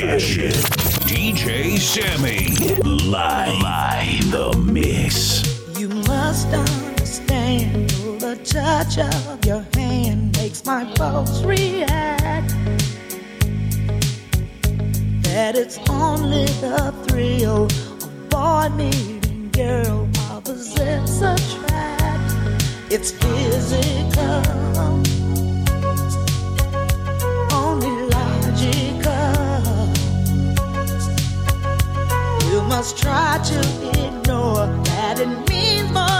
DJ Sammy. Live. Live the mix. You must understand the touch of your hand makes my pulse react. That it's only the thrill of boy meeting girl opposites attract. It's physical. try to ignore that it means more.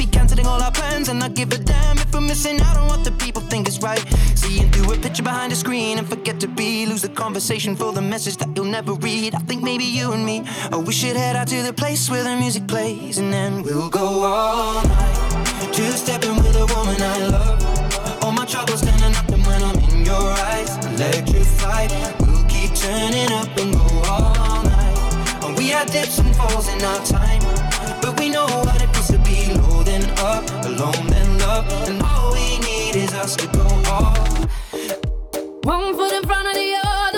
be all our plans and not give a damn if we're missing out on what the people think is right. Seeing through a picture behind a screen and forget to be. Lose the conversation for the message that you'll never read. I think maybe you and me, oh, we should head out to the place where the music plays and then we'll go all night. Two stepping with a woman I love. All my troubles standing up and when I'm in your eyes, electrified. We'll keep turning up and go all night. We had dips and falls in our time, but we know what it up, alone then love, and all we need is us to go all. One foot in front of the other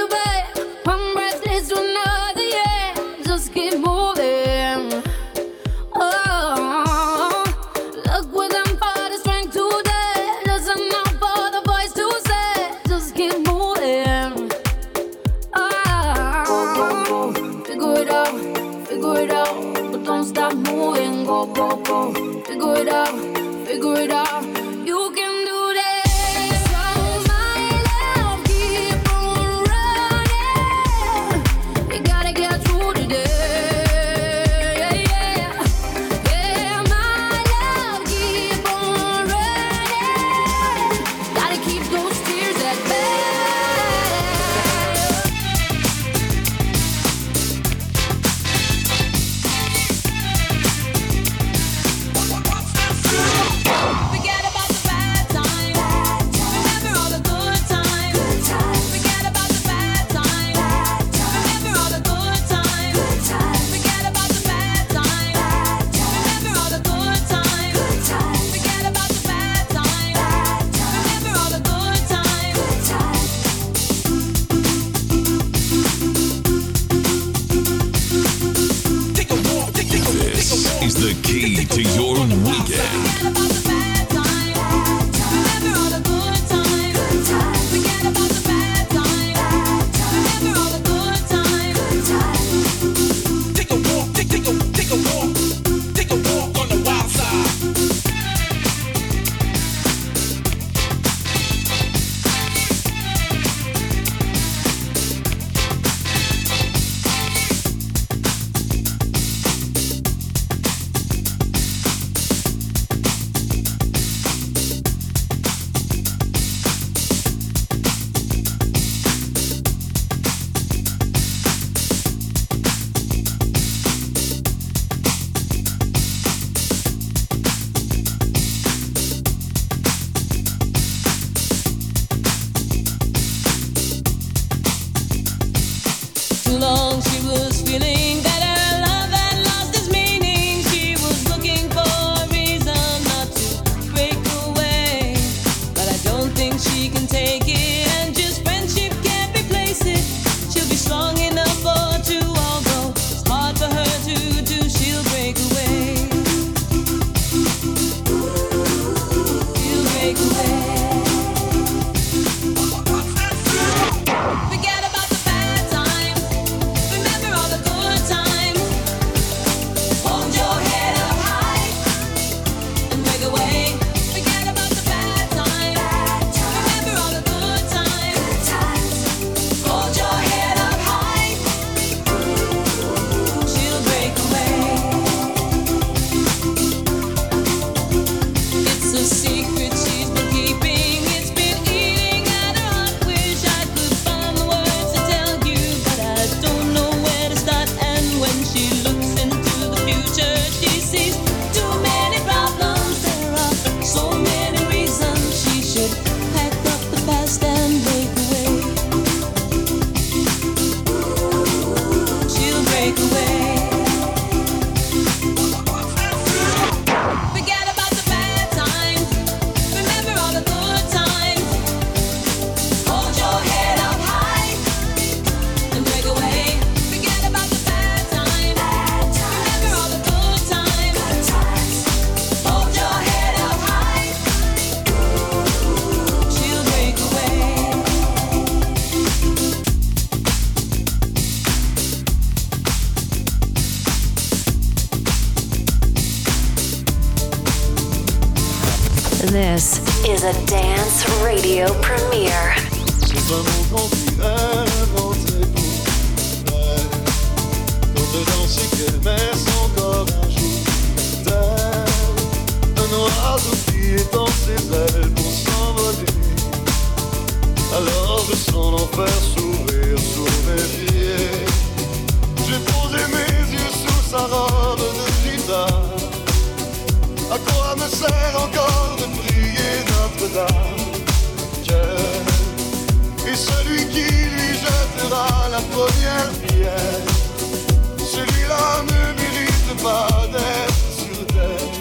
Celui-là ne mérite pas d'être sur terre.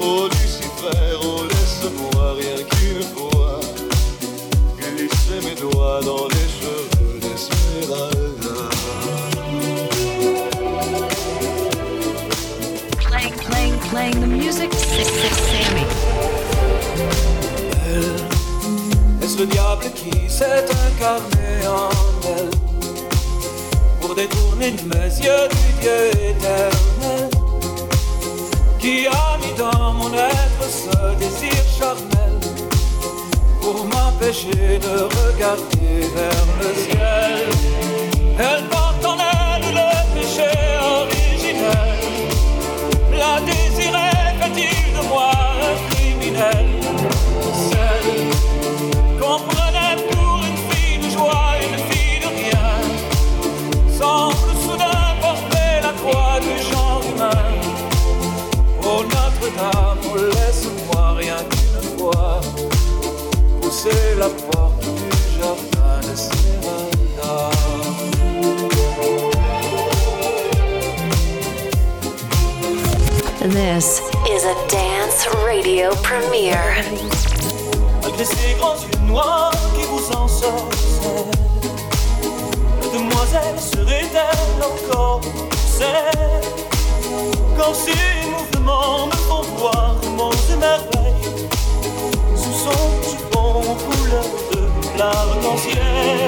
Oh Lucifer, oh laisse-moi rien qu'une fois glisser mes doigts dans les cheveux d'Esmeralda. Playing, playing, playing the music, Sammy. Elle, est-ce le diable qui s'est incarné en détourner de mes yeux du Dieu éternel qui a mis dans mon être ce désir charnel pour m'empêcher de regarder vers le ciel. Elle porte en elle le péché originel, la désirée fait-il de moi un criminel? c'est la porte du jardin. This is a dance radio premiere. Malgré ces grands yeux noirs qui vous ensorcellent, la demoiselle serait-elle encore celle quand ces mouvements me font voir mon émerveil sous son yeah.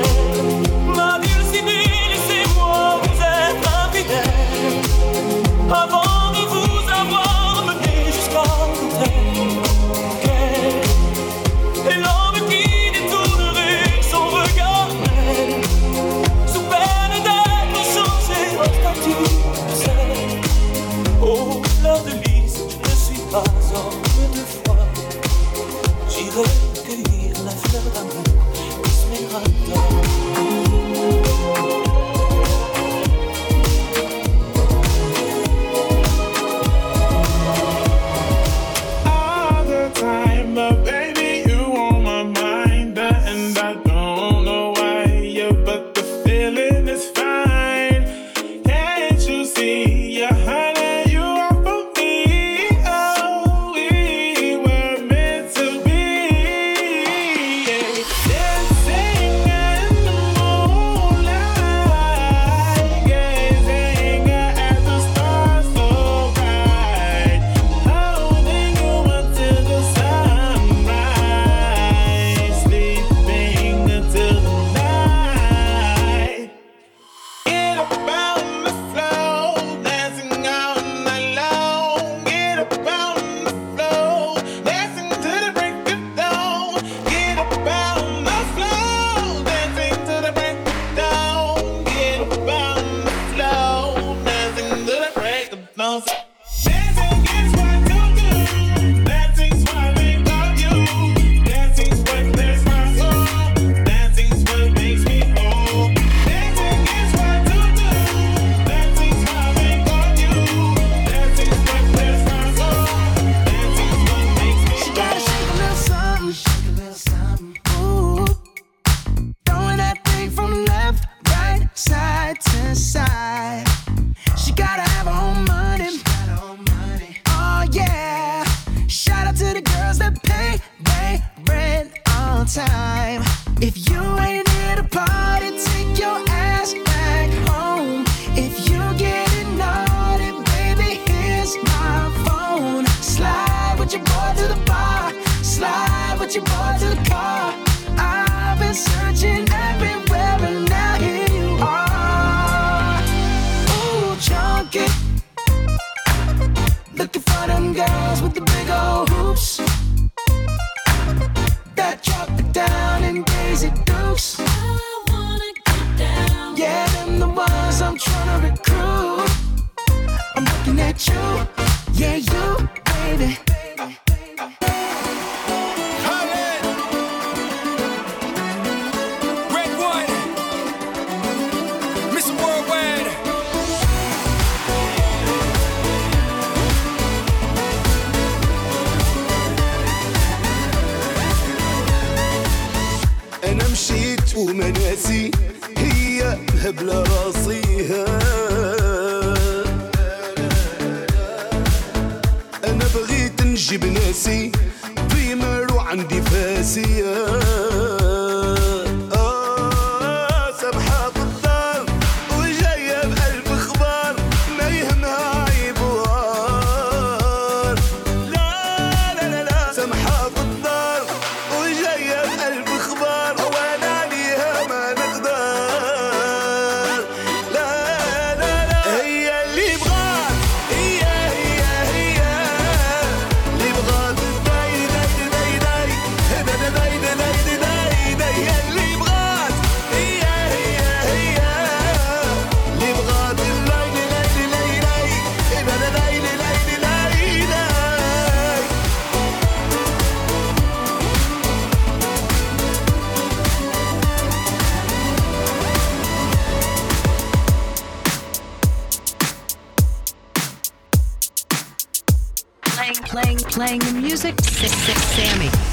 Sammy.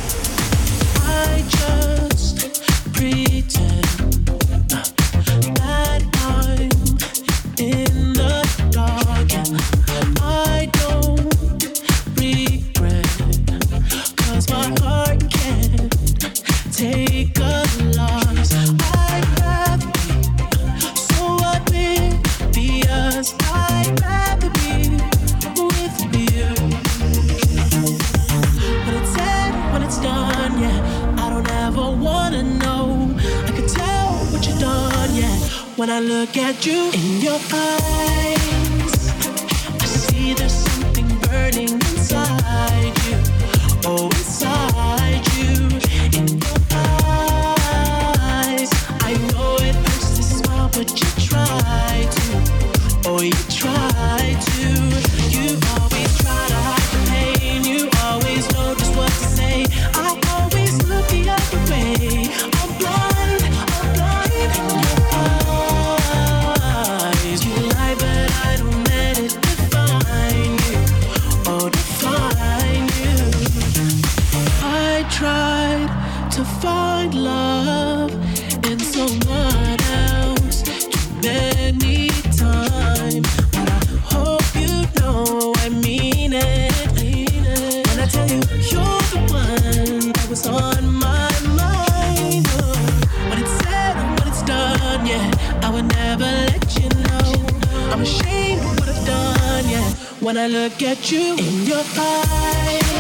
tried to find love in someone else too many times. But I hope you know I mean it. Mean. When I tell you you're the one that was on my mind. When it's said and when it's done, yeah, I would never let you know. I'm ashamed of what I've done, yeah. When I look at you in your eyes.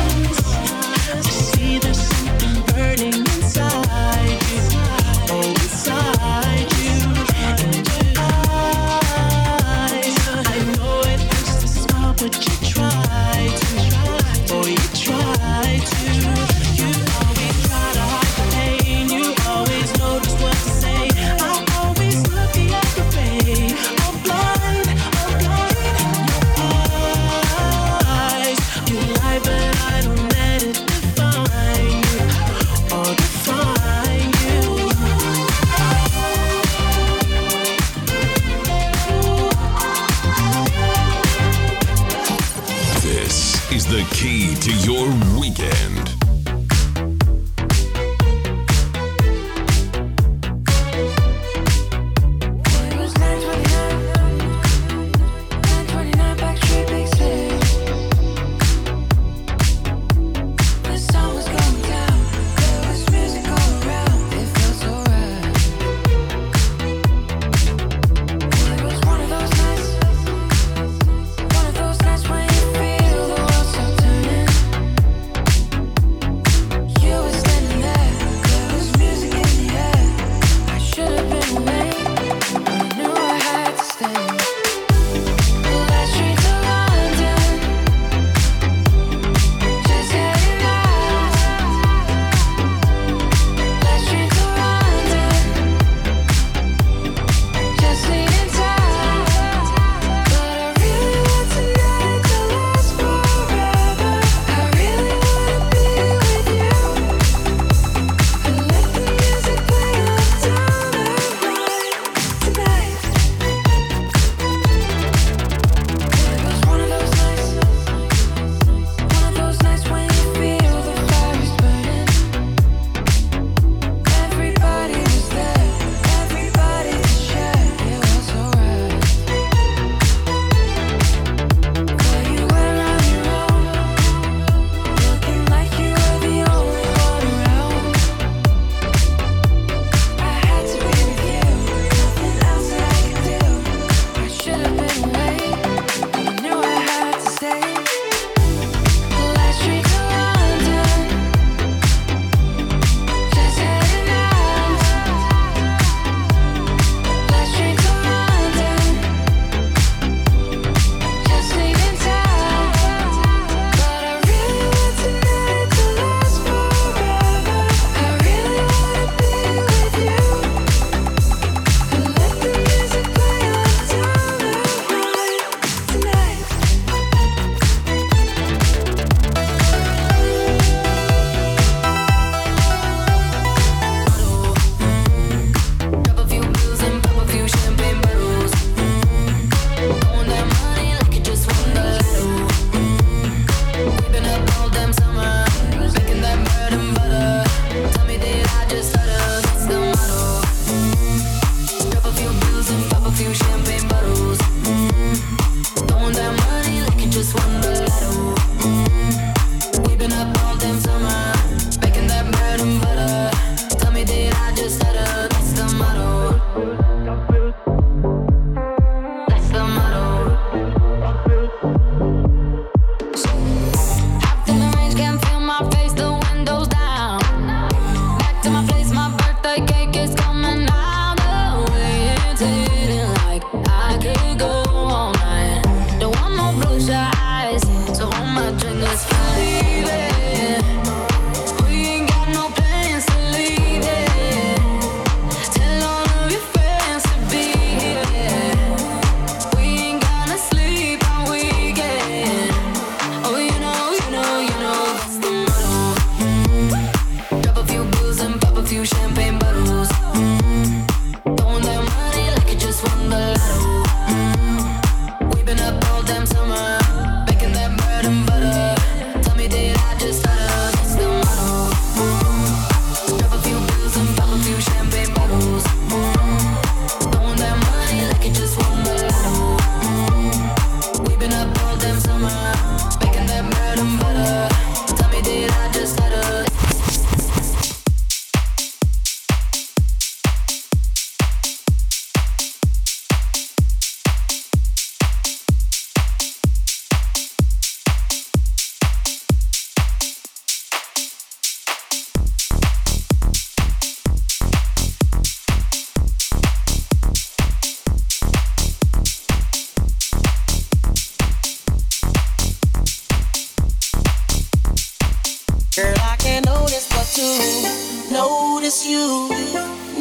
notice you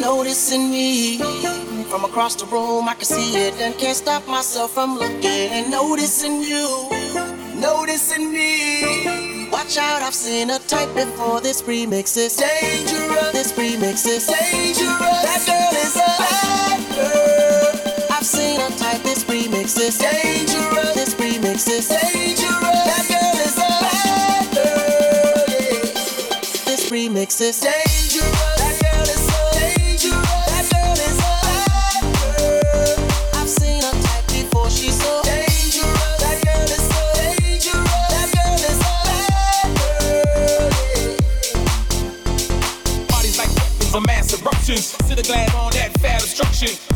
noticing me from across the room. I can see it and can't stop myself from looking and noticing you, noticing me. Watch out, I've seen a type before. This remix is dangerous. This remix is dangerous. That girl is a bad girl. I've seen a type. This remix is dangerous. This remix is dangerous. That girl is a bad girl. This remix is dangerous.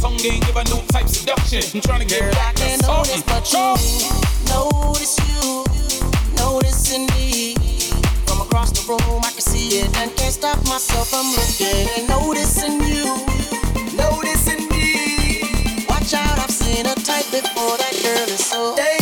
tongue game, give a new type seduction. I'm trying to get Girl, back to something. Notice, you notice you, noticing me. From across the room, I can see it and can't stop myself from looking. and Noticing you, noticing me. Watch out, I've seen a type before. That girl is so. Damn.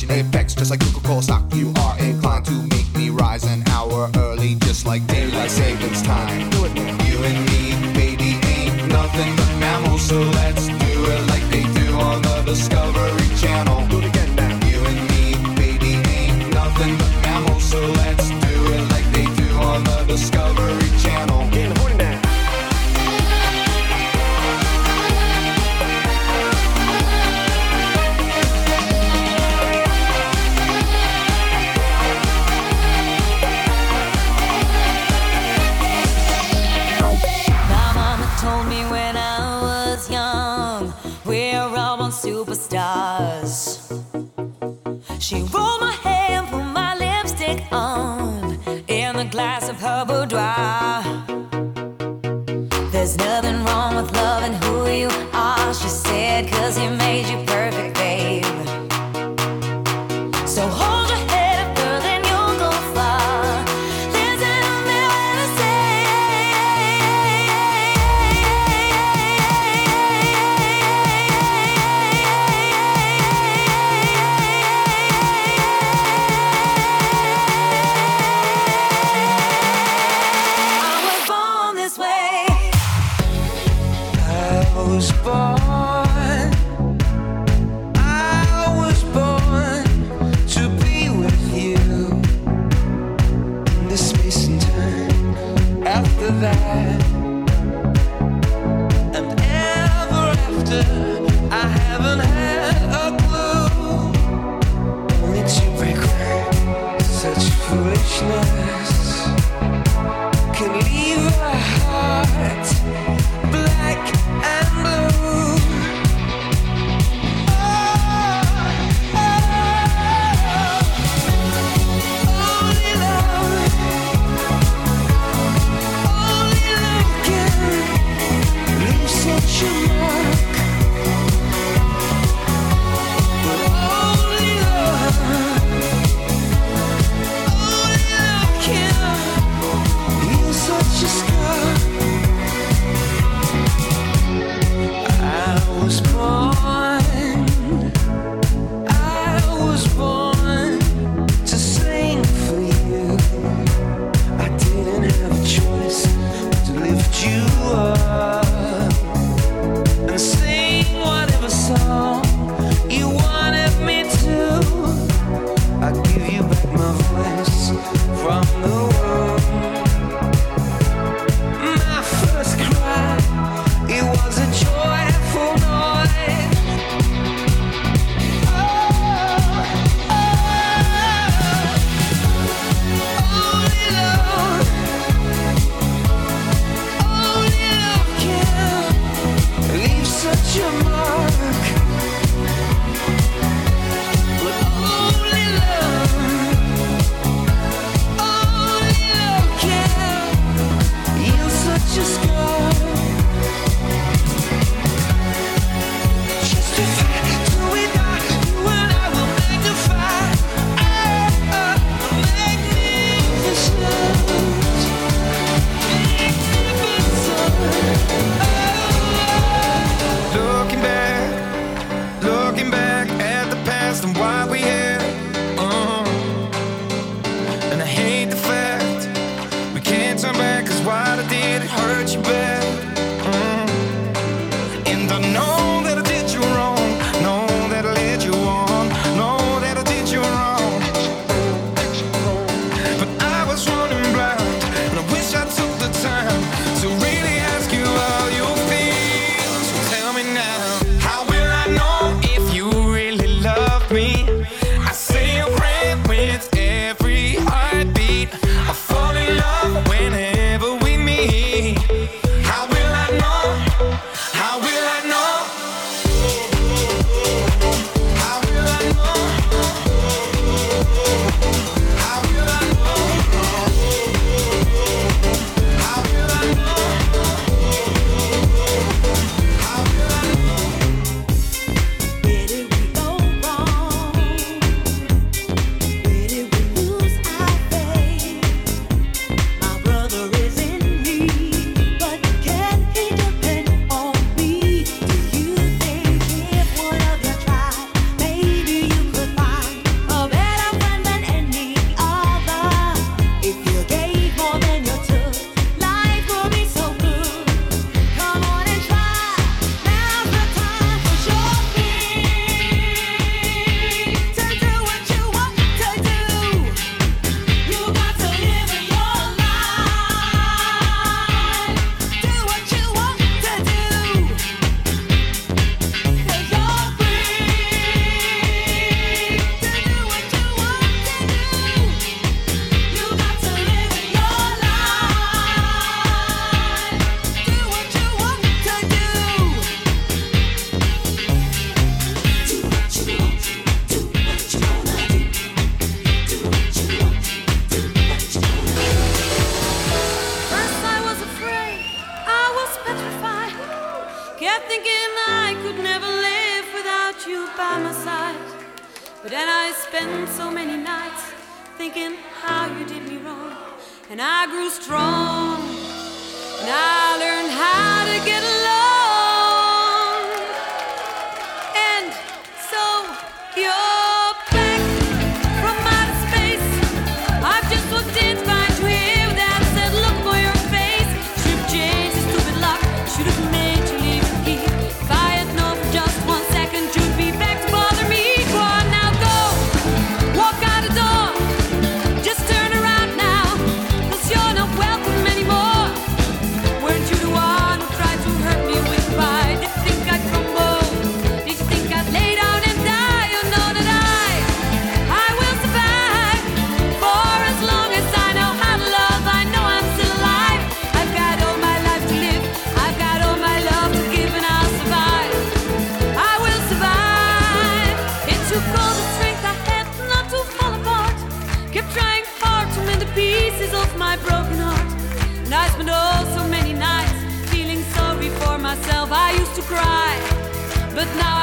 reaching apex just like Coca-Cola stock. You are inclined to make me rise an hour early, just like daylight savings time. You and me, baby, ain't nothing but mammals, so let's do it like they do on the Discovery Channel. Do it again, man. You and me, baby, ain't nothing but mammals, so let's do it like they do on the Discovery. and I grew strong, and I learned how to get along. but now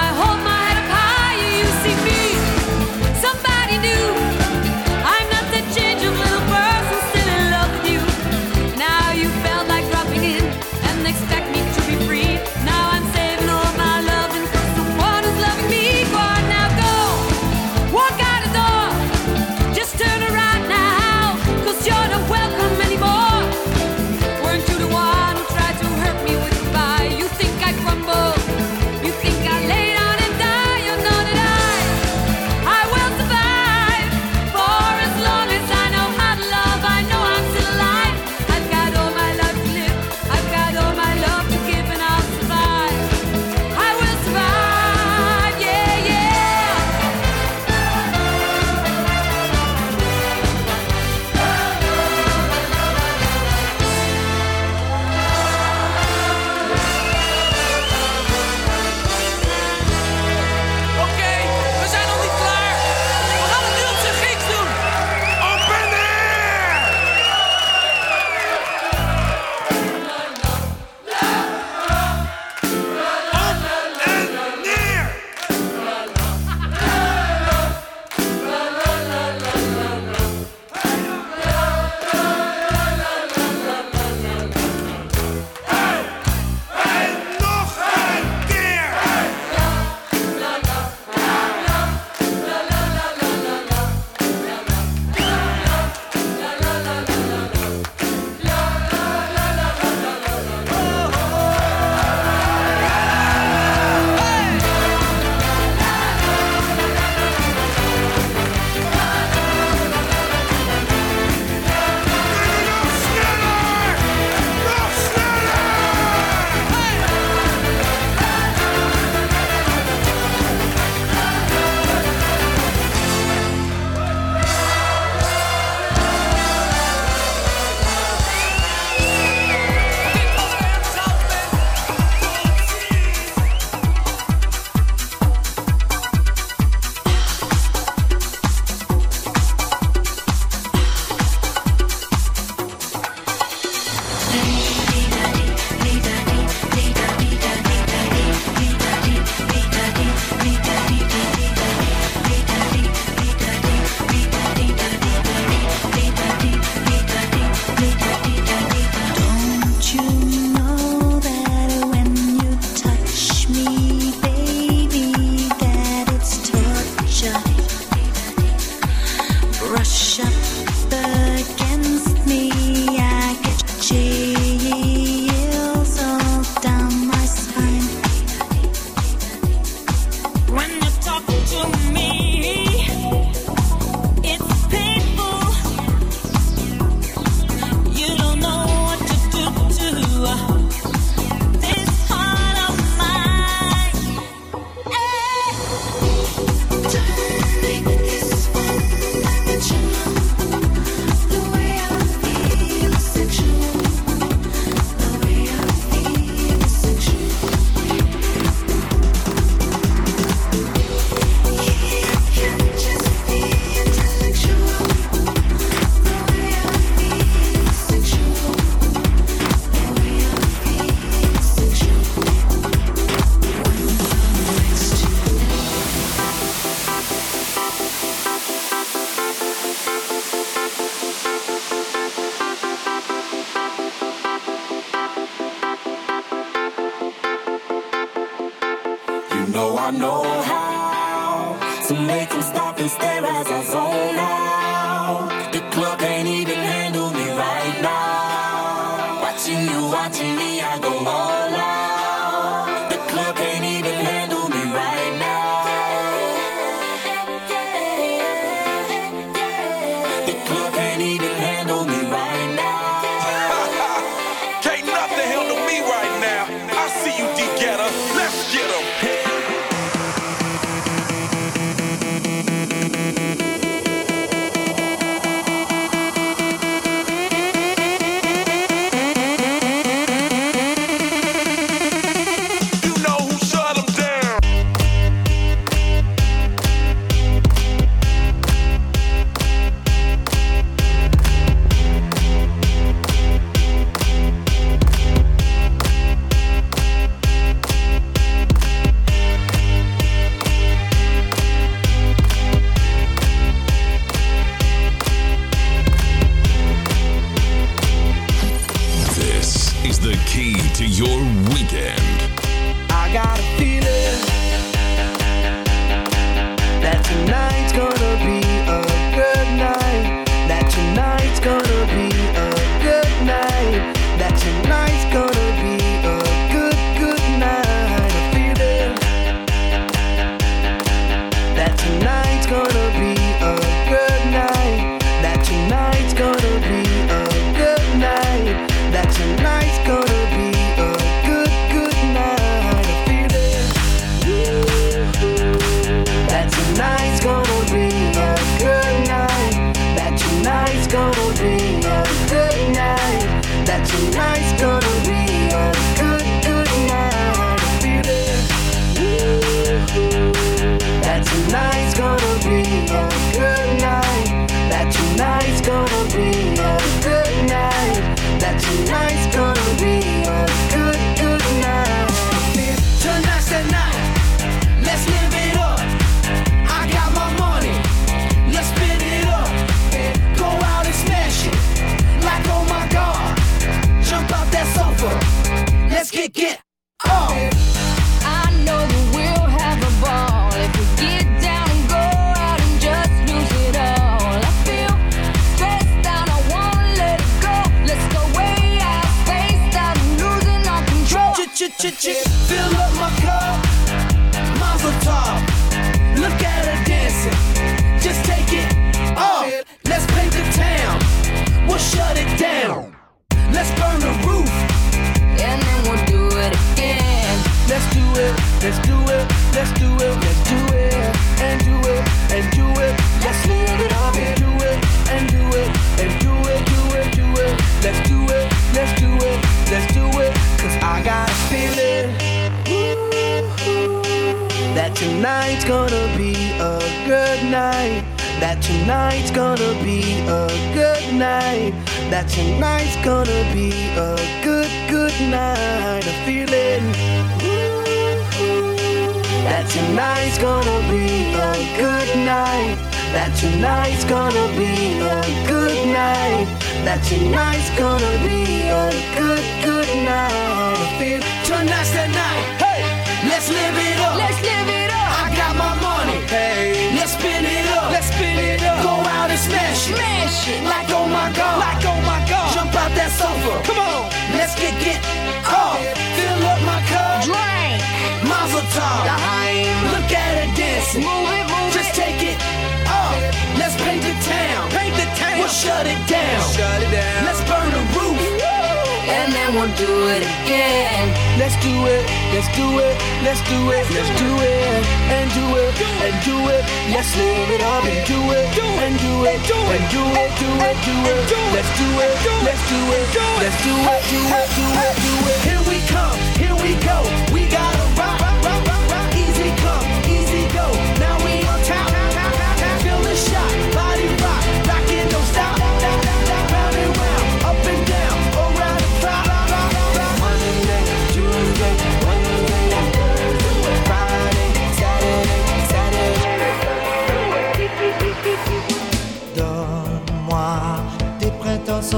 won't do it again. Let's do it, let's do it, let's do it, let's do it, and do it, and do it. Let's live it up and do it, and do it, and do it, do it, do it. Let's do it, let's do it, let's do it, do it, do it, do it. Here we come, here we go.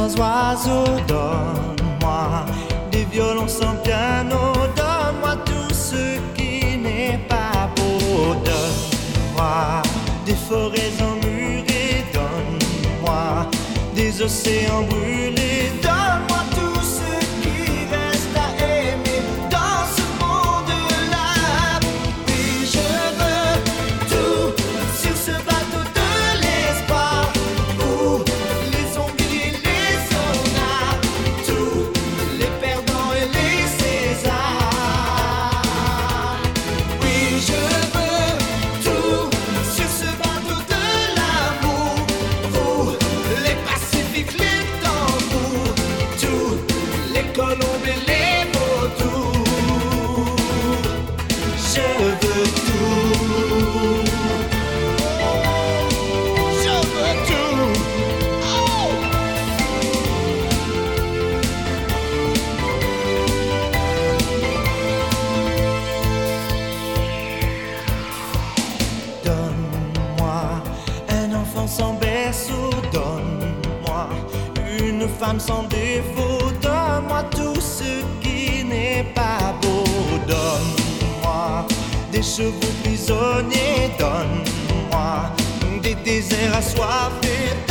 aux oiseaux, donne-moi des violons sans piano, donne-moi tout ce qui n'est pas beau, donne-moi des forêts en emmurées, donne-moi des océans brûlés. femme sans défaut. Donne-moi tout ce qui n'est pas beau. Donne-moi des chevaux prisonniers. Donne-moi des déserts assoiffés.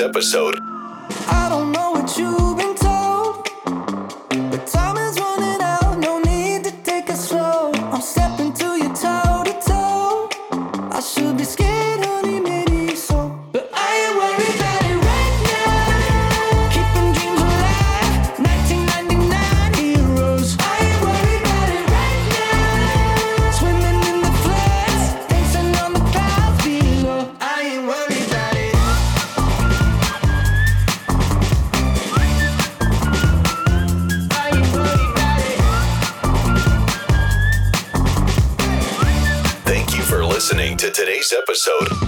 Episode. Today's episode.